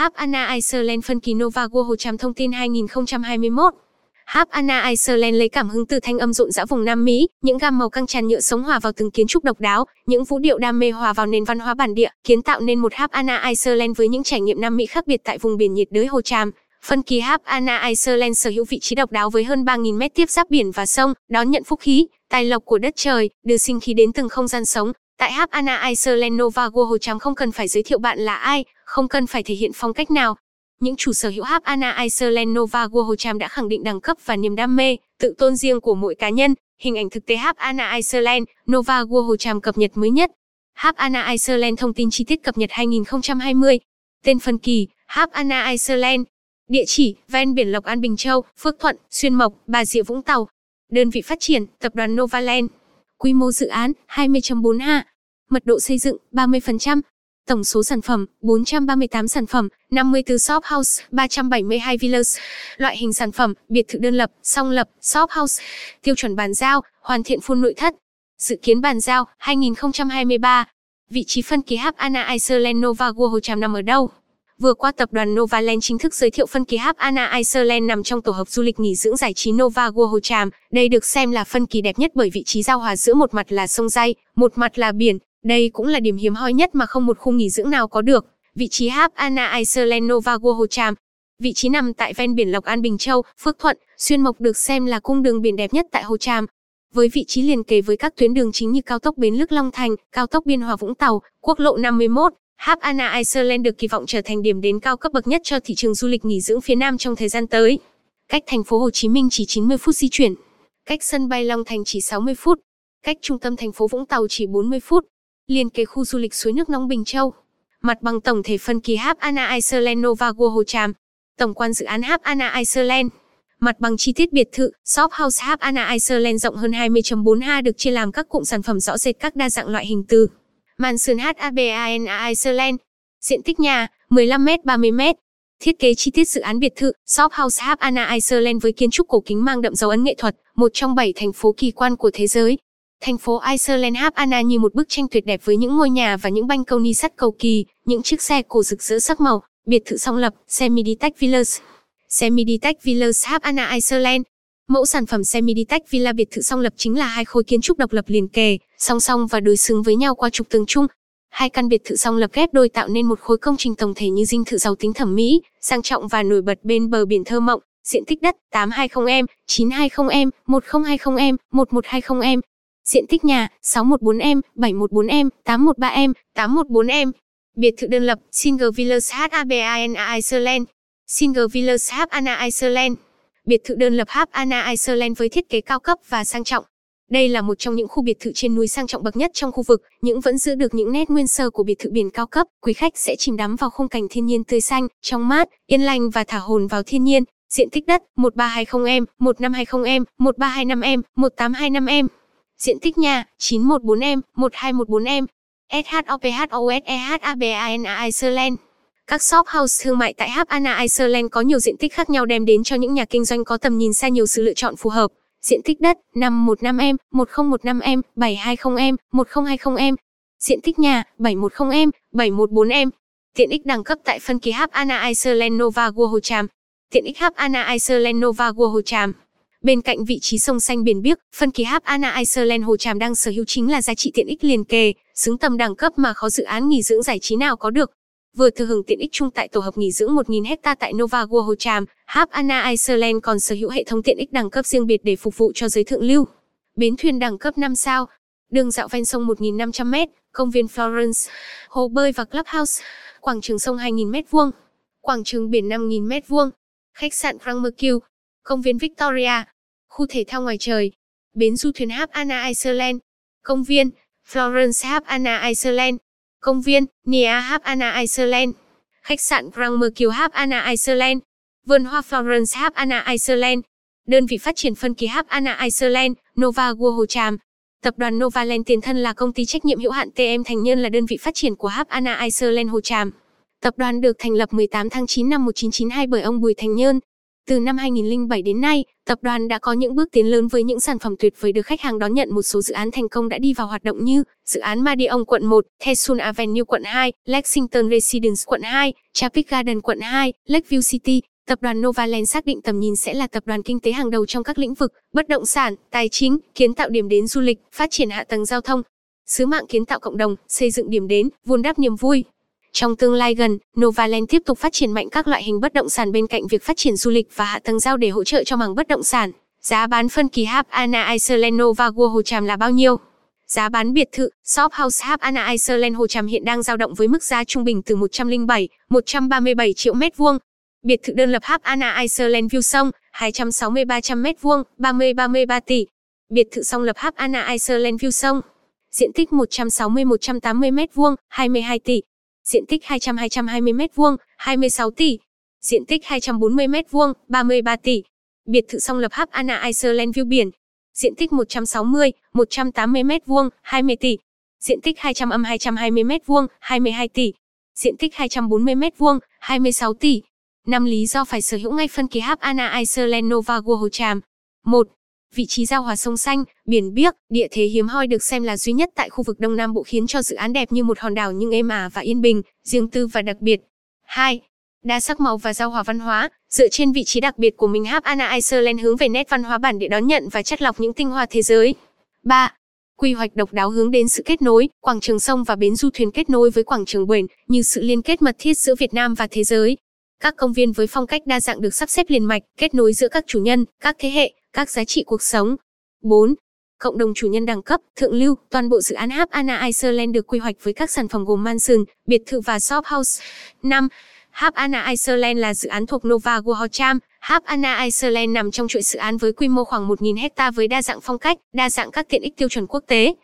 Havana Iceland phân kỳ Nova World Hồ Tràm thông tin 2021 Havana Iceland lấy cảm hứng từ thanh âm rộn rã vùng Nam Mỹ, những gam màu căng tràn nhựa sống hòa vào từng kiến trúc độc đáo, những vũ điệu đam mê hòa vào nền văn hóa bản địa, kiến tạo nên một Havana Iceland với những trải nghiệm Nam Mỹ khác biệt tại vùng biển nhiệt đới Hồ Tràm. Phân kỳ Havana Iceland sở hữu vị trí độc đáo với hơn 3.000 mét tiếp giáp biển và sông, đón nhận phúc khí, tài lộc của đất trời, đưa sinh khí đến từng không gian sống. Tại Havana Iceland Nova Go không cần phải giới thiệu bạn là ai, không cần phải thể hiện phong cách nào, những chủ sở hữu Havana Iceland Nova Go đã khẳng định đẳng cấp và niềm đam mê, tự tôn riêng của mỗi cá nhân. Hình ảnh thực tế Havana Iceland Nova Go cập nhật mới nhất. Havana Iceland thông tin chi tiết cập nhật 2020. Tên phân kỳ, Havana Iceland. Địa chỉ, ven biển Lộc An Bình Châu, Phước Thuận, Xuyên Mộc, Bà Rịa Vũng Tàu. Đơn vị phát triển, tập đoàn Novaland. Quy mô dự án, 20.4 ha. Mật độ xây dựng, 30%. Tổng số sản phẩm 438 sản phẩm, 54 shop house, 372 villas. Loại hình sản phẩm: biệt thự đơn lập, song lập, shop house. Tiêu chuẩn bàn giao: hoàn thiện full nội thất. Dự kiến bàn giao 2023. Vị trí phân kỳ hấp Anna Iceland Nova World Tràm nằm ở đâu? Vừa qua tập đoàn Novaland chính thức giới thiệu phân kỳ hấp Anna Iceland nằm trong tổ hợp du lịch nghỉ dưỡng giải trí Nova World Tràm. Đây được xem là phân kỳ đẹp nhất bởi vị trí giao hòa giữa một mặt là sông Dây, một mặt là biển, đây cũng là điểm hiếm hoi nhất mà không một khu nghỉ dưỡng nào có được. Vị trí Hap Anna Iceland Nova Hồ Tràm. Vị trí nằm tại ven biển Lộc An Bình Châu, Phước Thuận, Xuyên Mộc được xem là cung đường biển đẹp nhất tại Hồ Tràm. Với vị trí liền kề với các tuyến đường chính như cao tốc Bến Lức Long Thành, cao tốc Biên Hòa Vũng Tàu, quốc lộ 51, Hap Iceland được kỳ vọng trở thành điểm đến cao cấp bậc nhất cho thị trường du lịch nghỉ dưỡng phía Nam trong thời gian tới. Cách thành phố Hồ Chí Minh chỉ 90 phút di chuyển, cách sân bay Long Thành chỉ 60 phút, cách trung tâm thành phố Vũng Tàu chỉ 40 phút liên kế khu du lịch suối nước nóng Bình Châu. Mặt bằng tổng thể phân kỳ Hap Iceland Nova Go Hồ Tràm. Tổng quan dự án Hap Iceland. Mặt bằng chi tiết biệt thự, shop house Hap Iceland rộng hơn 20.4 ha được chia làm các cụm sản phẩm rõ rệt các đa dạng loại hình từ. Mansion HABAN Iceland. Diện tích nhà, 15m 30m. Thiết kế chi tiết dự án biệt thự, shop house Hap Anna Iceland với kiến trúc cổ kính mang đậm dấu ấn nghệ thuật, một trong bảy thành phố kỳ quan của thế giới. Thành phố Iceland Havana như một bức tranh tuyệt đẹp với những ngôi nhà và những banh câu ni sắt cầu kỳ, những chiếc xe cổ rực rỡ sắc màu, biệt thự song lập, semi-detached villas. Semi-detached villas Havana Iceland. Mẫu sản phẩm semi-detached villa biệt thự song lập chính là hai khối kiến trúc độc lập liền kề, song song và đối xứng với nhau qua trục tường chung. Hai căn biệt thự song lập ghép đôi tạo nên một khối công trình tổng thể như dinh thự giàu tính thẩm mỹ, sang trọng và nổi bật bên bờ biển thơ mộng. Diện tích đất 820m, 920m, 1020m, 1120m, Diện tích nhà 614M, 714M, 813M, 814M. Biệt thự đơn lập Single Villas Habana Iceland. Single Villas Habana Iceland. Biệt thự đơn lập Habana Iceland với thiết kế cao cấp và sang trọng. Đây là một trong những khu biệt thự trên núi sang trọng bậc nhất trong khu vực, những vẫn giữ được những nét nguyên sơ của biệt thự biển cao cấp. Quý khách sẽ chìm đắm vào khung cảnh thiên nhiên tươi xanh, trong mát, yên lành và thả hồn vào thiên nhiên. Diện tích đất 1320m, 1520m, 1325m, 1825m. Diện tích nhà 914M, 1214M. SHOPHOSEHABANA Iceland. Các shop house thương mại tại Havana Iceland có nhiều diện tích khác nhau đem đến cho những nhà kinh doanh có tầm nhìn xa nhiều sự lựa chọn phù hợp. Diện tích đất 515M, 1015M, 720M, 1020M. Diện tích nhà 710M, 714M. Tiện ích đẳng cấp tại phân kỳ Havana Iceland Nova World Tiện ích Havana Iceland Nova World Bên cạnh vị trí sông xanh biển biếc, phân kỳ hấp Anna Iceland Hồ Tràm đang sở hữu chính là giá trị tiện ích liền kề, xứng tầm đẳng cấp mà khó dự án nghỉ dưỡng giải trí nào có được. Vừa thừa hưởng tiện ích chung tại tổ hợp nghỉ dưỡng 1.000 hecta tại Nova World Hồ Tràm, Hap Anna Iceland còn sở hữu hệ thống tiện ích đẳng cấp riêng biệt để phục vụ cho giới thượng lưu. Bến thuyền đẳng cấp 5 sao, đường dạo ven sông 1.500m, công viên Florence, hồ bơi và clubhouse, quảng trường sông 2.000m2, quảng trường biển 5.000m2, khách sạn Grand Mercure, công viên Victoria, khu thể thao ngoài trời, bến du thuyền Hap Anna Iceland, công viên Florence Hap Anna Iceland, công viên Nia Havana Iceland, khách sạn Grand Mercure Havana Iceland, vườn hoa Florence Havana Iceland, đơn vị phát triển phân kỳ Havana Iceland, Nova World Hồ Tràm. Tập đoàn Novaland tiền thân là công ty trách nhiệm hữu hạn TM Thành Nhân là đơn vị phát triển của Havana Iceland Hồ Tràm. Tập đoàn được thành lập 18 tháng 9 năm 1992 bởi ông Bùi Thành Nhân, từ năm 2007 đến nay, tập đoàn đã có những bước tiến lớn với những sản phẩm tuyệt vời được khách hàng đón nhận một số dự án thành công đã đi vào hoạt động như dự án Madeon quận 1, Thesun Avenue quận 2, Lexington Residence quận 2, Traffic Garden quận 2, Lakeview City. Tập đoàn Novaland xác định tầm nhìn sẽ là tập đoàn kinh tế hàng đầu trong các lĩnh vực bất động sản, tài chính, kiến tạo điểm đến du lịch, phát triển hạ tầng giao thông. Sứ mạng kiến tạo cộng đồng, xây dựng điểm đến, vun đắp niềm vui. Trong tương lai gần, Novaland tiếp tục phát triển mạnh các loại hình bất động sản bên cạnh việc phát triển du lịch và hạ tầng giao để hỗ trợ cho mảng bất động sản. Giá bán phân kỳ Hap Anna Iceland Nova World Hồ Tràm là bao nhiêu? Giá bán biệt thự Shop House Hap Anna Iceland Hồ Tràm hiện đang dao động với mức giá trung bình từ 107, 137 triệu mét vuông. Biệt thự đơn lập Hap Anna Iceland View sông 260 300 mét vuông, 30 33 tỷ. Biệt thự song lập Hap Anna Iceland View sông diện tích 160 180 mét vuông, 22 tỷ diện tích 200 220 m2, 26 tỷ, diện tích 240 m2, 33 tỷ. Biệt thự song lập Hap Anna Iceland view biển, diện tích 160, 180 m2, 20 tỷ. Diện tích 200 âm 220 m2, 22 tỷ. Diện tích 240 m2, 26 tỷ. Năm lý do phải sở hữu ngay phân kỳ Hap Anna Iceland Nova World Hồ Tràm. 1 vị trí giao hòa sông xanh, biển biếc, địa thế hiếm hoi được xem là duy nhất tại khu vực Đông Nam Bộ khiến cho dự án đẹp như một hòn đảo nhưng êm ả và yên bình, riêng tư và đặc biệt. 2. Đa sắc màu và giao hòa văn hóa, dựa trên vị trí đặc biệt của mình Hap Anna Iceland hướng về nét văn hóa bản địa đón nhận và chất lọc những tinh hoa thế giới. 3. Quy hoạch độc đáo hướng đến sự kết nối, quảng trường sông và bến du thuyền kết nối với quảng trường bền, như sự liên kết mật thiết giữa Việt Nam và thế giới. Các công viên với phong cách đa dạng được sắp xếp liền mạch, kết nối giữa các chủ nhân, các thế hệ, các giá trị cuộc sống. 4. Cộng đồng chủ nhân đẳng cấp, thượng lưu, toàn bộ dự án Hap Anna Iceland được quy hoạch với các sản phẩm gồm mansion, biệt thự và shop house. 5. Hap Anna Iceland là dự án thuộc Nova Gohocham. Hap Anna Iceland nằm trong chuỗi dự án với quy mô khoảng 1.000 hecta với đa dạng phong cách, đa dạng các tiện ích tiêu chuẩn quốc tế.